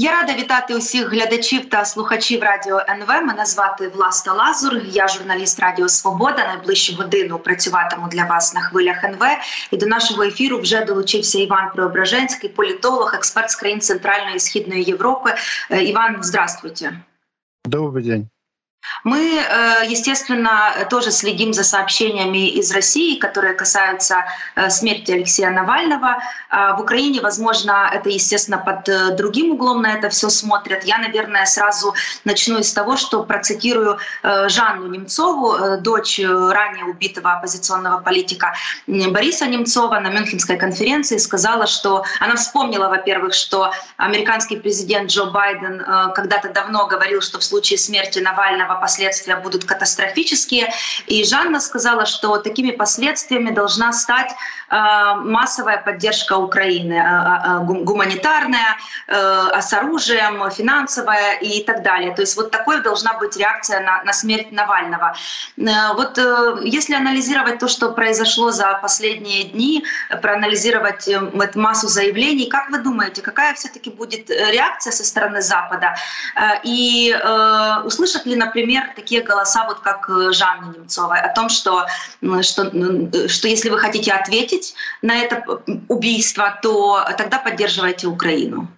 Я рада вітати усіх глядачів та слухачів радіо НВ. Мене звати Власта Лазур. Я журналіст Радіо Свобода. Найближчу годину працюватиму для вас на хвилях НВ. І до нашого ефіру вже долучився Іван Преображенський, політолог, експерт з країн Центральної і Східної Європи. Іван, здравствуйте. Добрий день. Мы, э, естественно, тоже следим за сообщениями из России, которые касаются э, смерти Алексея Навального. А в Украине, возможно, это, естественно, под э, другим углом на это все смотрят. Я, наверное, сразу начну из того, что процитирую Жанну Немцову, дочь ранее убитого оппозиционного политика Бориса Немцова на Мюнхенской конференции сказала, что она вспомнила, во-первых, что американский президент Джо Байден когда-то давно говорил, что в случае смерти Навального этого последствия будут катастрофические. И Жанна сказала, что такими последствиями должна стать э, массовая поддержка Украины, э, э, гуманитарная, с оружием, финансовая и так далее. То есть вот такой должна быть реакция на, на смерть Навального. Вот если анализировать то, что произошло за последние дни, проанализировать массу заявлений, как вы думаете, какая все-таки будет реакция со стороны Запада? И услышат ли, например, например, такие голоса, вот как э, Жанны Немцовой, о том, что, что, что если вы хотите ответить на это убийство, то тогда поддерживайте Украину.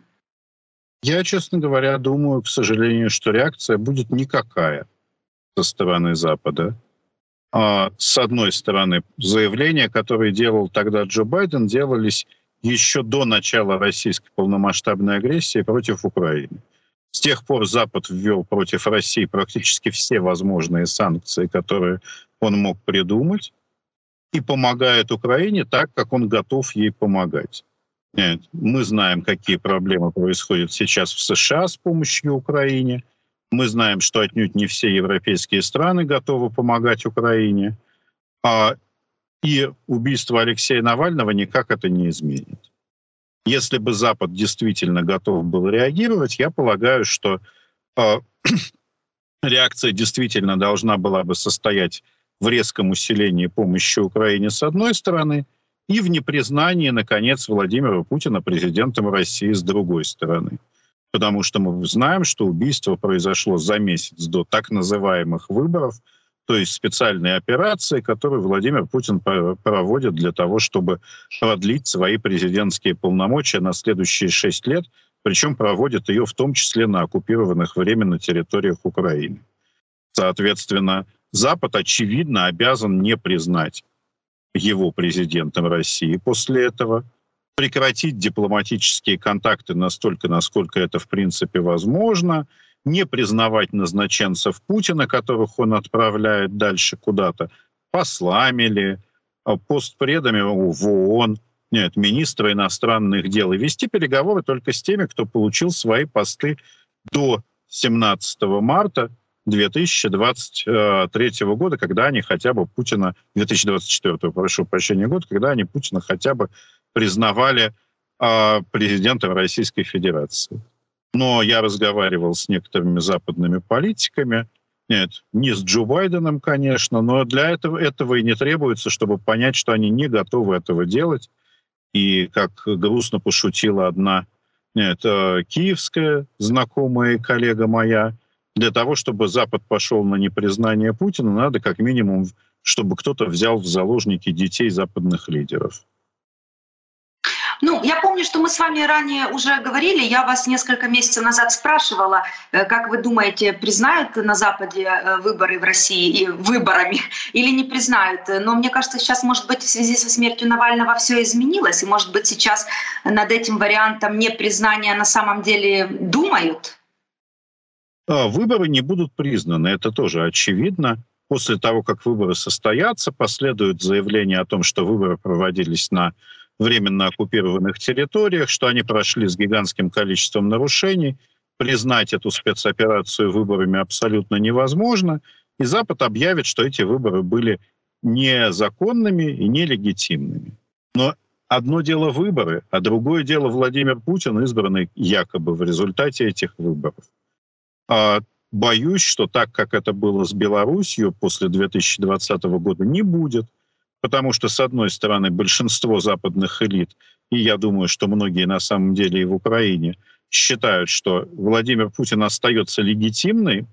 Я, честно говоря, думаю, к сожалению, что реакция будет никакая со стороны Запада. А, с одной стороны, заявления, которые делал тогда Джо Байден, делались еще до начала российской полномасштабной агрессии против Украины. С тех пор Запад ввел против России практически все возможные санкции, которые он мог придумать, и помогает Украине так, как он готов ей помогать. Нет, мы знаем, какие проблемы происходят сейчас в США с помощью Украине. Мы знаем, что отнюдь не все европейские страны готовы помогать Украине. А, и убийство Алексея Навального никак это не изменит. Если бы Запад действительно готов был реагировать, я полагаю, что э, реакция действительно должна была бы состоять в резком усилении помощи Украине с одной стороны и в непризнании, наконец, Владимира Путина президентом России с другой стороны. Потому что мы знаем, что убийство произошло за месяц до так называемых выборов – то есть специальные операции, которые Владимир Путин проводит для того, чтобы продлить свои президентские полномочия на следующие шесть лет, причем проводит ее в том числе на оккупированных временно территориях Украины. Соответственно, Запад, очевидно, обязан не признать его президентом России после этого, прекратить дипломатические контакты настолько, насколько это в принципе возможно – не признавать назначенцев Путина, которых он отправляет дальше куда-то, послами ли, а, постпредами в ООН, нет, министра иностранных дел, и вести переговоры только с теми, кто получил свои посты до 17 марта 2023 года, когда они хотя бы Путина, 2024, прошу прощения, год, когда они Путина хотя бы признавали э, президентом Российской Федерации. Но я разговаривал с некоторыми западными политиками, нет, не с Джо Байденом, конечно, но для этого, этого и не требуется, чтобы понять, что они не готовы этого делать. И, как грустно пошутила одна нет, э, киевская знакомая коллега моя, для того, чтобы Запад пошел на непризнание Путина, надо как минимум, чтобы кто-то взял в заложники детей западных лидеров. Я помню, что мы с вами ранее уже говорили, я вас несколько месяцев назад спрашивала, э, как вы думаете, признают на Западе э, выборы в России и выборами или не признают. Но мне кажется, сейчас, может быть, в связи со смертью Навального все изменилось, и, может быть, сейчас над этим вариантом непризнания на самом деле думают? А, выборы не будут признаны, это тоже очевидно. После того, как выборы состоятся, последует заявление о том, что выборы проводились на временно оккупированных территориях, что они прошли с гигантским количеством нарушений. Признать эту спецоперацию выборами абсолютно невозможно. И Запад объявит, что эти выборы были незаконными и нелегитимными. Но одно дело выборы, а другое дело Владимир Путин, избранный якобы в результате этих выборов. А боюсь, что так, как это было с Белоруссией после 2020 года, не будет – Потому что, с одной стороны, большинство западных элит, и я думаю, что многие на самом деле и в Украине, считают, что Владимир Путин остается легитимной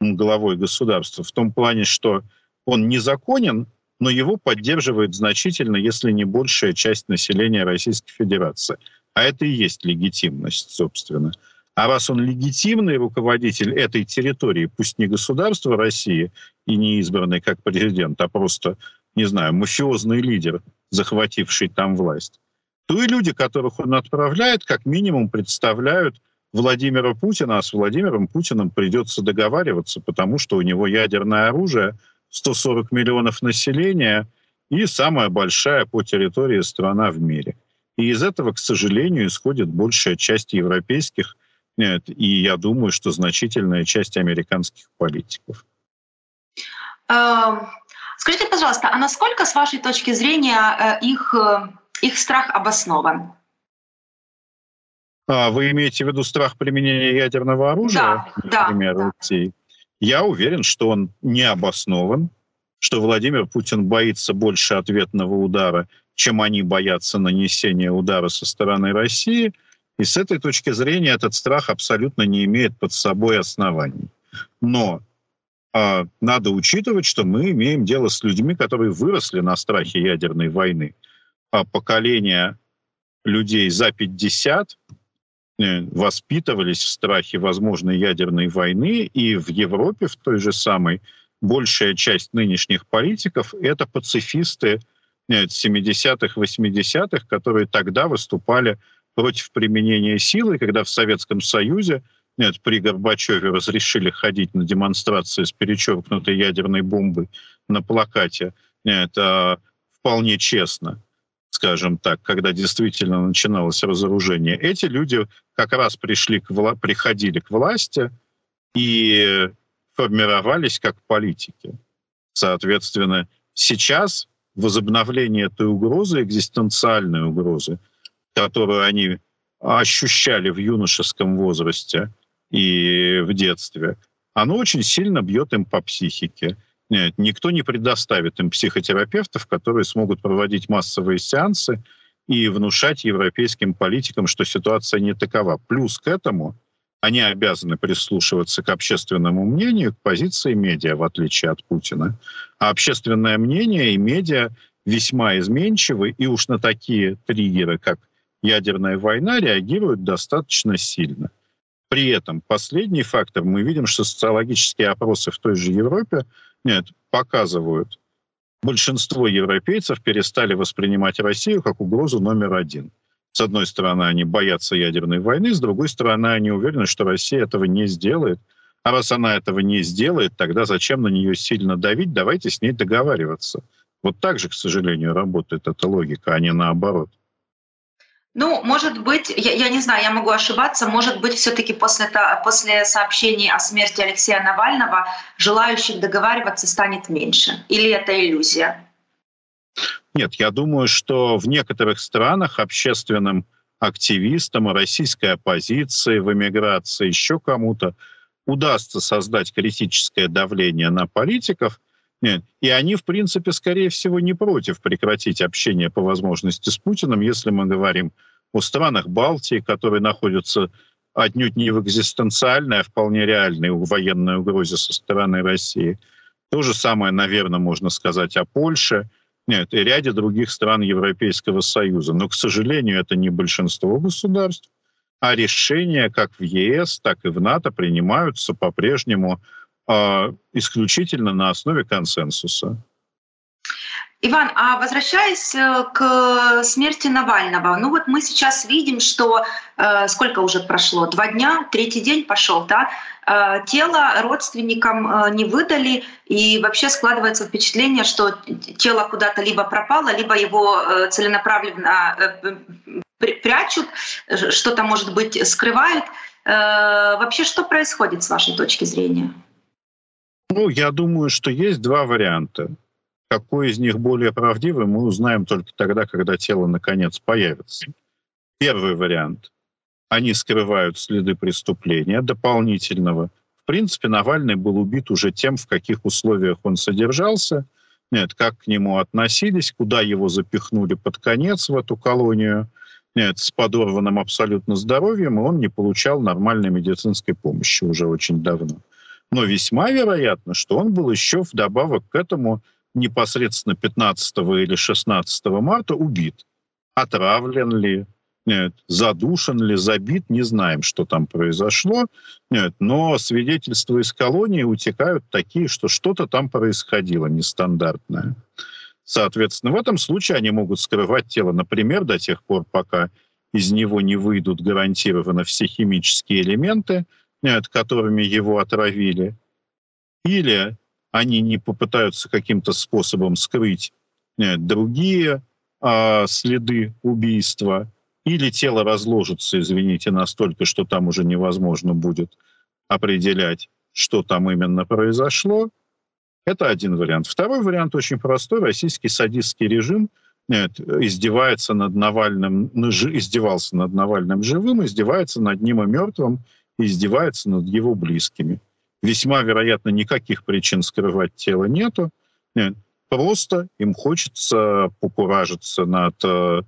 главой государства в том плане, что он незаконен, но его поддерживает значительно, если не большая часть населения Российской Федерации. А это и есть легитимность, собственно. А раз он легитимный руководитель этой территории, пусть не государства России и не избранный как президент, а просто, не знаю, мафиозный лидер, захвативший там власть, то и люди, которых он отправляет, как минимум представляют Владимира Путина, а с Владимиром Путиным придется договариваться, потому что у него ядерное оружие, 140 миллионов населения и самая большая по территории страна в мире. И из этого, к сожалению, исходит большая часть европейских, и я думаю, что значительная часть американских политиков. Скажите, пожалуйста, а насколько, с вашей точки зрения, э, их, э, их страх обоснован? А, вы имеете в виду страх применения ядерного оружия, да, например, да, да. Я уверен, что он не обоснован, что Владимир Путин боится больше ответного удара, чем они боятся нанесения удара со стороны России. И с этой точки зрения этот страх абсолютно не имеет под собой оснований. Но надо учитывать, что мы имеем дело с людьми, которые выросли на страхе ядерной войны. А поколение людей за 50 э, воспитывались в страхе возможной ядерной войны, и в Европе в той же самой большая часть нынешних политиков — это пацифисты 70-х, 80-х, которые тогда выступали против применения силы, когда в Советском Союзе нет, при Горбачеве разрешили ходить на демонстрации с перечеркнутой ядерной бомбой на плакате. Это вполне честно, скажем так, когда действительно начиналось разоружение. Эти люди как раз пришли к вла- приходили к власти и формировались как политики. Соответственно, сейчас возобновление этой угрозы, экзистенциальной угрозы, которую они ощущали в юношеском возрасте и в детстве, оно очень сильно бьет им по психике. Нет, никто не предоставит им психотерапевтов, которые смогут проводить массовые сеансы и внушать европейским политикам, что ситуация не такова. Плюс к этому они обязаны прислушиваться к общественному мнению, к позиции медиа, в отличие от Путина. А общественное мнение и медиа весьма изменчивы, и уж на такие триггеры, как ядерная война, реагируют достаточно сильно. При этом последний фактор, мы видим, что социологические опросы в той же Европе нет, показывают, большинство европейцев перестали воспринимать Россию как угрозу номер один – с одной стороны, они боятся ядерной войны, с другой стороны, они уверены, что Россия этого не сделает. А раз она этого не сделает, тогда зачем на нее сильно давить? Давайте с ней договариваться. Вот так же, к сожалению, работает эта логика, а не наоборот. Ну, может быть, я, я не знаю, я могу ошибаться, может быть, все-таки после, после сообщений о смерти Алексея Навального желающих договариваться станет меньше. Или это иллюзия? Нет, я думаю, что в некоторых странах общественным активистам, российской оппозиции в эмиграции, еще кому-то удастся создать критическое давление на политиков, нет, и они, в принципе, скорее всего, не против прекратить общение по возможности с Путиным, если мы говорим о странах Балтии, которые находятся отнюдь не в экзистенциальной, а вполне реальной военной угрозе со стороны России. То же самое, наверное, можно сказать о Польше – нет, и ряде других стран Европейского Союза. Но, к сожалению, это не большинство государств, а решения как в ЕС, так и в НАТО принимаются по-прежнему исключительно на основе консенсуса. Иван, а возвращаясь э, к смерти Навального, ну вот мы сейчас видим, что э, сколько уже прошло? Два дня, третий день пошел, да? Э, тело родственникам э, не выдали, и вообще складывается впечатление, что тело куда-то либо пропало, либо его э, целенаправленно э, прячут, что-то, может быть, скрывают. Э, вообще, что происходит с вашей точки зрения? Ну, я думаю, что есть два варианта. Какой из них более правдивый, мы узнаем только тогда, когда тело наконец появится. Первый вариант. Они скрывают следы преступления дополнительного. В принципе, Навальный был убит уже тем, в каких условиях он содержался, нет, как к нему относились, куда его запихнули под конец в эту колонию. нет, с подорванным абсолютно здоровьем, и он не получал нормальной медицинской помощи уже очень давно. Но весьма вероятно, что он был еще вдобавок к этому непосредственно 15 или 16 марта убит. Отравлен ли, нет, задушен ли, забит, не знаем, что там произошло. Нет, но свидетельства из колонии утекают такие, что что-то там происходило нестандартное. Соответственно, в этом случае они могут скрывать тело, например, до тех пор, пока из него не выйдут гарантированно все химические элементы, которыми его отравили. Или они не попытаются каким-то способом скрыть нет, другие а, следы убийства, или тело разложится, извините, настолько, что там уже невозможно будет определять, что там именно произошло. Это один вариант. Второй вариант очень простой. Российский садистский режим нет, издевается над Навальным, издевался над Навальным живым, издевается над ним и мертвым, издевается над его близкими. Весьма вероятно, никаких причин скрывать тело нету. Нет, просто им хочется покуражиться над э,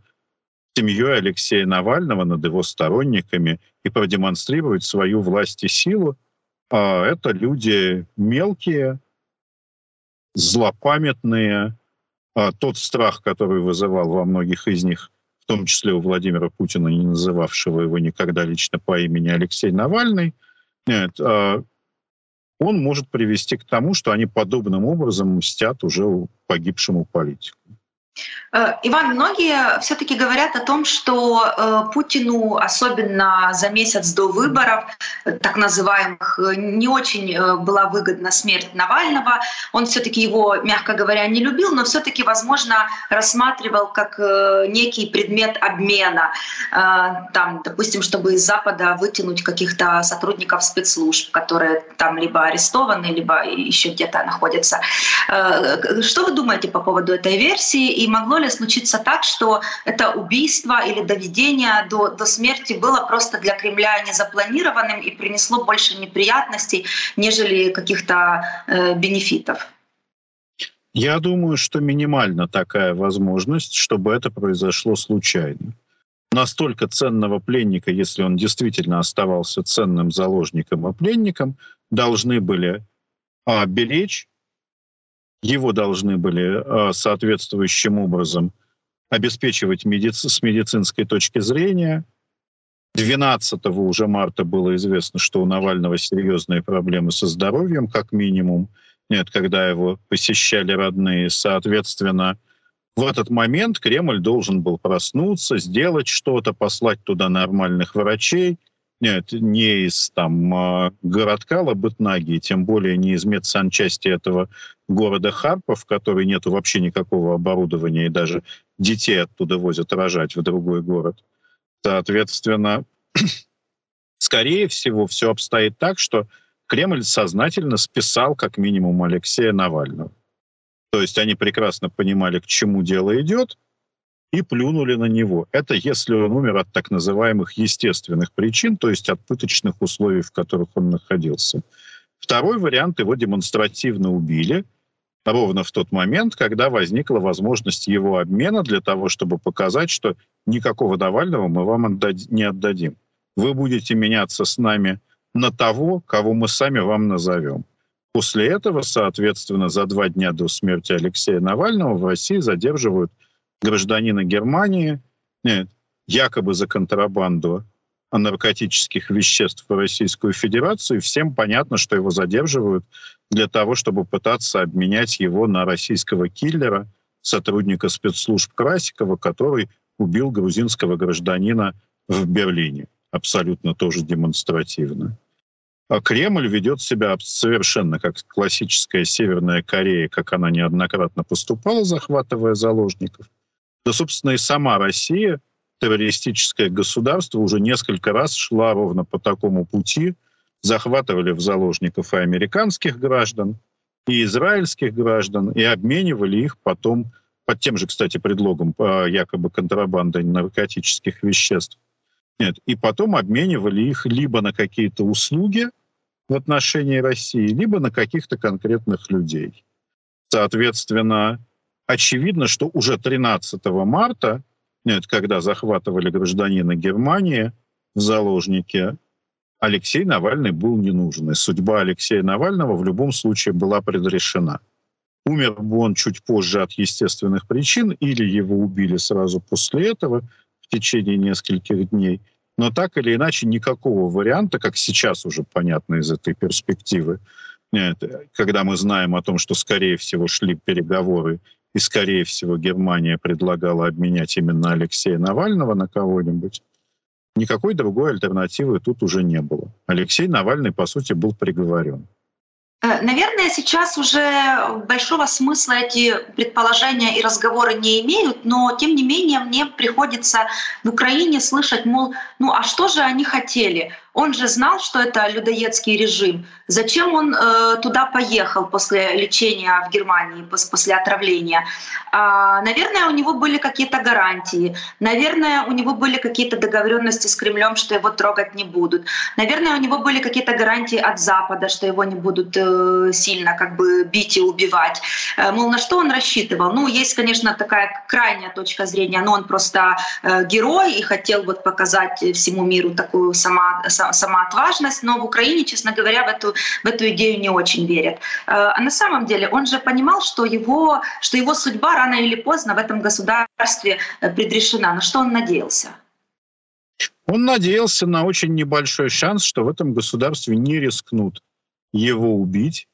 семьей Алексея Навального, над его сторонниками и продемонстрировать свою власть и силу. А это люди мелкие, злопамятные. А тот страх, который вызывал во многих из них, в том числе у Владимира Путина, не называвшего его никогда лично по имени Алексей Навальный, нет, а, он может привести к тому, что они подобным образом мстят уже погибшему политику. Э, Иван, многие все-таки говорят о том, что э, Путину, особенно за месяц до выборов, так называемых, не очень э, была выгодна смерть Навального. Он все-таки его, мягко говоря, не любил, но все-таки, возможно, рассматривал как некий предмет обмена. Там, допустим, чтобы из Запада вытянуть каких-то сотрудников спецслужб, которые там либо арестованы, либо еще где-то находятся. Что вы думаете по поводу этой версии? Могло ли случиться так, что это убийство или доведение до, до смерти было просто для Кремля незапланированным и принесло больше неприятностей, нежели каких-то э, бенефитов? Я думаю, что минимально такая возможность, чтобы это произошло случайно. Настолько ценного пленника, если он действительно оставался ценным заложником и пленником, должны были а, беречь его должны были э, соответствующим образом обеспечивать медици с медицинской точки зрения. 12 уже марта было известно, что у Навального серьезные проблемы со здоровьем, как минимум. Нет, когда его посещали родные, соответственно, в этот момент Кремль должен был проснуться, сделать что-то, послать туда нормальных врачей – нет, не из там а, городка Лабытнаги, тем более не из медсанчасти этого города Харпов, в которой нет вообще никакого оборудования, и даже детей оттуда возят рожать в другой город. Соответственно, скорее всего, все обстоит так, что Кремль сознательно списал как минимум Алексея Навального. То есть они прекрасно понимали, к чему дело идет, и плюнули на него. Это если он умер от так называемых естественных причин, то есть от пыточных условий, в которых он находился. Второй вариант, его демонстративно убили, ровно в тот момент, когда возникла возможность его обмена для того, чтобы показать, что никакого Навального мы вам не отдадим. Вы будете меняться с нами на того, кого мы сами вам назовем. После этого, соответственно, за два дня до смерти Алексея Навального в России задерживают гражданина Германии, нет, якобы за контрабанду наркотических веществ в Российскую Федерацию. всем понятно, что его задерживают для того, чтобы пытаться обменять его на российского киллера, сотрудника спецслужб Красикова, который убил грузинского гражданина в Берлине. Абсолютно тоже демонстративно. А Кремль ведет себя совершенно как классическая Северная Корея, как она неоднократно поступала, захватывая заложников. Да, собственно, и сама Россия, террористическое государство, уже несколько раз шла ровно по такому пути, захватывали в заложников и американских граждан, и израильских граждан, и обменивали их потом под тем же, кстати, предлогом якобы контрабанды наркотических веществ. Нет, и потом обменивали их либо на какие-то услуги в отношении России, либо на каких-то конкретных людей. Соответственно, очевидно, что уже 13 марта нет, когда захватывали гражданина Германии в заложники, Алексей Навальный был не нужен. И судьба Алексея Навального в любом случае была предрешена. Умер бы он чуть позже от естественных причин, или его убили сразу после этого в течение нескольких дней. Но так или иначе никакого варианта, как сейчас уже понятно из этой перспективы, нет, когда мы знаем о том, что, скорее всего, шли переговоры, и, скорее всего, Германия предлагала обменять именно Алексея Навального на кого-нибудь, никакой другой альтернативы тут уже не было. Алексей Навальный, по сути, был приговорен. Э, наверное, сейчас уже большого смысла эти предположения и разговоры не имеют, но тем не менее мне приходится в Украине слышать, мол, ну а что же они хотели? Он же знал, что это людоедский режим. Зачем он э, туда поехал после лечения в Германии, после отравления? А, наверное, у него были какие-то гарантии. Наверное, у него были какие-то договоренности с Кремлем, что его трогать не будут. Наверное, у него были какие-то гарантии от Запада, что его не будут э, сильно как бы бить и убивать. Э, мол, на что он рассчитывал? Ну, есть, конечно, такая крайняя точка зрения, но он просто э, герой и хотел вот показать всему миру такую сама, самоотважность, но в Украине, честно говоря, в эту, в эту идею не очень верят. Э, а на самом деле он же понимал, что его, что его судьба рано или поздно в этом государстве э, предрешена. На что он надеялся? Он надеялся на очень небольшой шанс, что в этом государстве не рискнут его убить,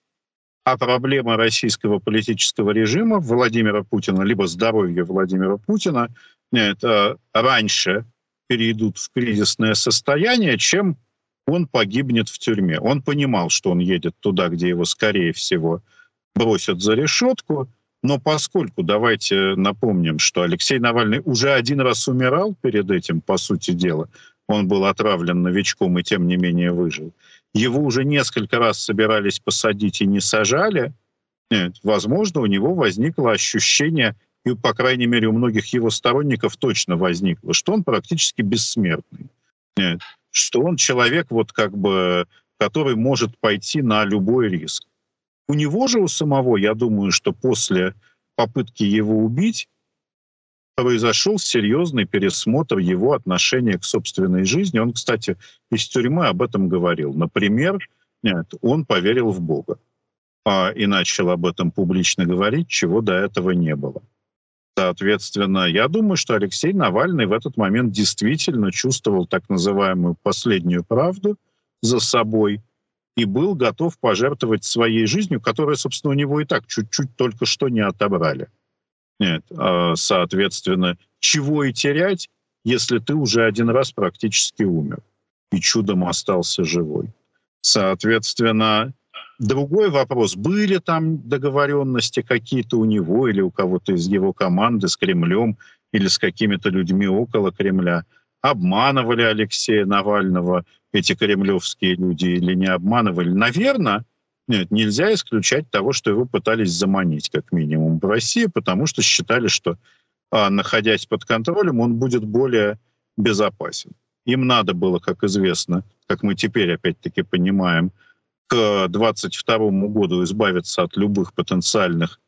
а проблема российского политического режима Владимира Путина, либо здоровья Владимира Путина, это раньше перейдут в кризисное состояние, чем он погибнет в тюрьме. Он понимал, что он едет туда, где его, скорее всего, бросят за решетку, но поскольку, давайте напомним, что Алексей Навальный уже один раз умирал перед этим, по сути дела, он был отравлен новичком и тем не менее выжил, его уже несколько раз собирались посадить и не сажали, нет, возможно, у него возникло ощущение, и, по крайней мере, у многих его сторонников точно возникло, что он практически бессмертный. Нет что он человек, вот как бы, который может пойти на любой риск. У него же у самого, я думаю, что после попытки его убить произошел серьезный пересмотр его отношения к собственной жизни. Он, кстати, из тюрьмы об этом говорил. Например, нет, он поверил в Бога а, и начал об этом публично говорить, чего до этого не было. Соответственно, я думаю, что Алексей Навальный в этот момент действительно чувствовал так называемую последнюю правду за собой и был готов пожертвовать своей жизнью, которая, собственно, у него и так чуть-чуть только что не отобрали. Нет, а, соответственно, чего и терять, если ты уже один раз практически умер и чудом остался живой. Соответственно, Другой вопрос, были там договоренности какие-то у него или у кого-то из его команды с Кремлем или с какими-то людьми около Кремля? Обманывали Алексея Навального эти кремлевские люди или не обманывали? Наверное, нет, нельзя исключать того, что его пытались заманить, как минимум, в Россию, потому что считали, что, а, находясь под контролем, он будет более безопасен. Им надо было, как известно, как мы теперь опять-таки понимаем, к 2022 году избавиться от любых потенциальных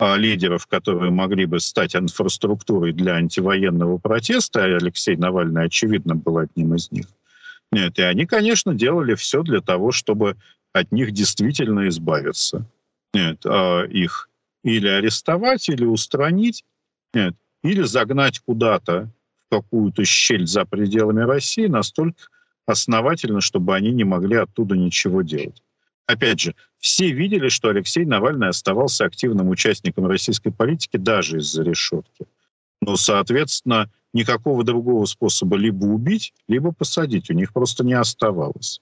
а, лидеров, которые могли бы стать инфраструктурой для антивоенного протеста, и Алексей Навальный, очевидно, был одним из них. Нет, и они, конечно, делали все для того, чтобы от них действительно избавиться. Нет, а их или арестовать, или устранить, нет, или загнать куда-то в какую-то щель за пределами России настолько основательно, чтобы они не могли оттуда ничего делать опять же, все видели, что Алексей Навальный оставался активным участником российской политики даже из-за решетки. Но, соответственно, никакого другого способа либо убить, либо посадить у них просто не оставалось.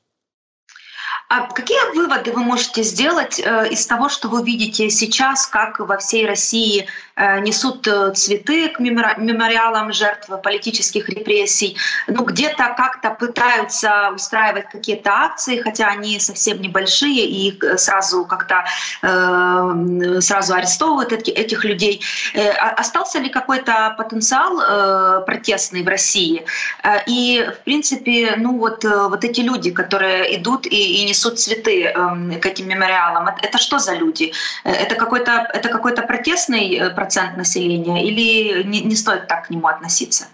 А какие выводы вы можете сделать э, из того, что вы видите сейчас, как во всей России э, несут э, цветы к мемориалам жертв политических репрессий? Ну, где-то как-то пытаются устраивать какие-то акции, хотя они совсем небольшие, и их сразу как-то сразу арестовывают этих людей. Остался ли какой-то потенциал протестный в России? И, в принципе, ну вот, вот эти люди, которые идут и, и несут цветы эм, к этим мемориалам. Это что за люди? Э, это какой-то это какой-то протестный э, процент населения или не, не стоит так к нему относиться?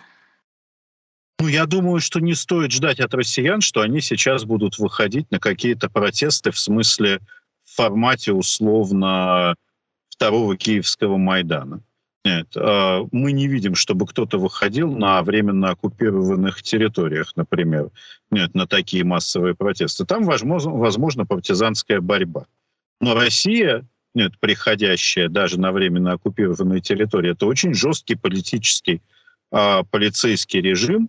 Ну, я думаю, что не стоит ждать от россиян, что они сейчас будут выходить на какие-то протесты в смысле в формате условно второго киевского Майдана. Нет, а, мы не видим, чтобы кто-то выходил на временно оккупированных территориях, например, нет, на такие массовые протесты. Там возможно, возможно партизанская борьба. Но Россия, нет, приходящая даже на временно оккупированные территории, это очень жесткий политический а, полицейский режим,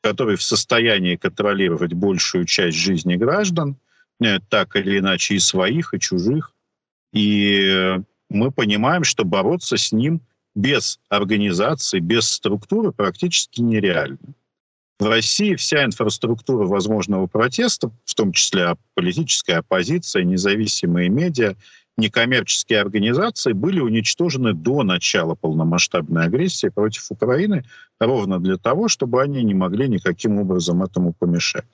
который в состоянии контролировать большую часть жизни граждан, нет, так или иначе и своих, и чужих. И мы понимаем, что бороться с ним без организации, без структуры практически нереально. В России вся инфраструктура возможного протеста, в том числе политическая оппозиция, независимые медиа, некоммерческие организации, были уничтожены до начала полномасштабной агрессии против Украины ровно для того, чтобы они не могли никаким образом этому помешать.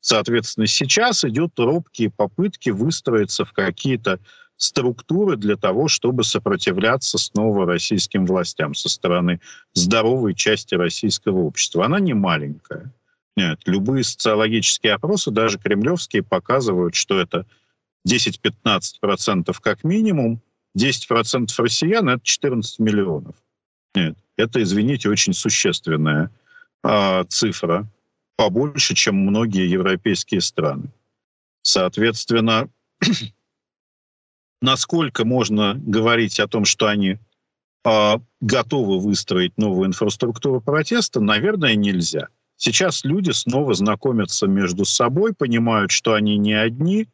Соответственно, сейчас идут робкие попытки выстроиться в какие-то структуры для того, чтобы сопротивляться снова российским властям со стороны здоровой части российского общества. Она не маленькая. Нет, любые социологические опросы, даже кремлевские, показывают, что это 10-15% как минимум, 10% россиян — это 14 миллионов. Нет, это, извините, очень существенная э, цифра, побольше, чем многие европейские страны. Соответственно, насколько можно говорить о том, что они э, готовы выстроить новую инфраструктуру протеста, наверное, нельзя. Сейчас люди снова знакомятся между собой, понимают, что они не одни.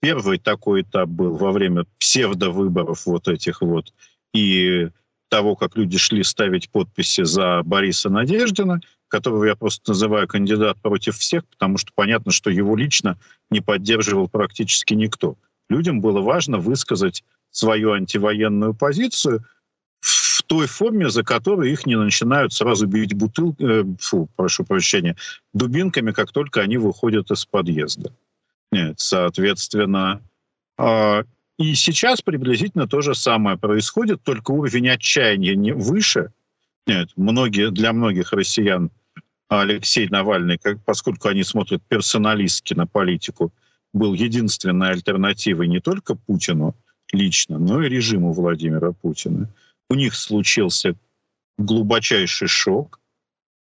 Первый такой этап был во время псевдовыборов вот этих вот и того, как люди шли ставить подписи за Бориса Надеждина, которого я просто называю кандидат против всех, потому что понятно, что его лично не поддерживал практически никто людям было важно высказать свою антивоенную позицию в той форме, за которую их не начинают сразу бить бутыл, э, фу, прошу прощения, дубинками, как только они выходят из подъезда. Нет, соответственно, э, и сейчас приблизительно то же самое происходит, только уровень отчаяния не выше. Нет, многие, для многих россиян Алексей Навальный, как, поскольку они смотрят персоналистски на политику, был единственной альтернативой не только Путину лично, но и режиму Владимира Путина. У них случился глубочайший шок,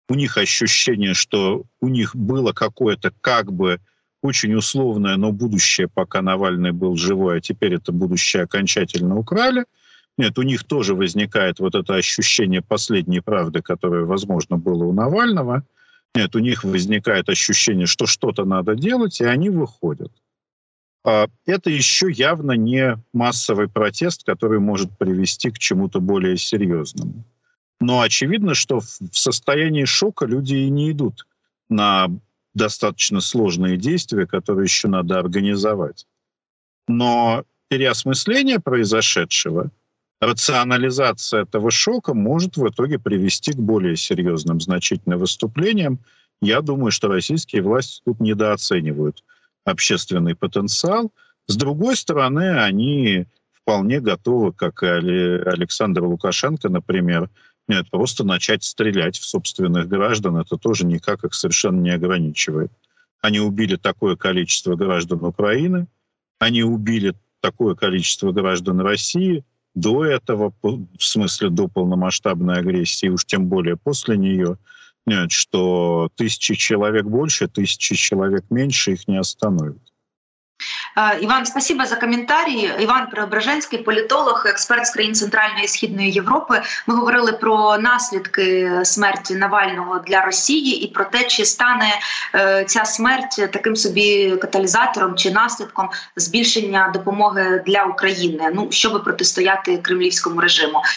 у них ощущение, что у них было какое-то как бы очень условное, но будущее, пока Навальный был живой, а теперь это будущее окончательно украли. Нет, у них тоже возникает вот это ощущение последней правды, которое, возможно, было у Навального – нет, у них возникает ощущение, что что-то надо делать, и они выходят. А, это еще явно не массовый протест, который может привести к чему-то более серьезному. Но очевидно, что в состоянии шока люди и не идут на достаточно сложные действия, которые еще надо организовать. Но переосмысление произошедшего — рационализация этого шока может в итоге привести к более серьезным значительным выступлениям. Я думаю, что российские власти тут недооценивают общественный потенциал. С другой стороны, они вполне готовы, как и Александр Лукашенко, например, нет, просто начать стрелять в собственных граждан. Это тоже никак их совершенно не ограничивает. Они убили такое количество граждан Украины, они убили такое количество граждан России – до этого, в смысле до полномасштабной агрессии, уж тем более после нее, нет, что тысячи человек больше, тысячи человек меньше их не остановят. Іван, спасибо за коментарі. Іван Преображенський, політолог, експерт з країн Центральної і Східної Європи. Ми говорили про наслідки смерті Навального для Росії і про те, чи стане ця смерть таким собі каталізатором чи наслідком збільшення допомоги для України, ну щоб протистояти кремлівському режиму.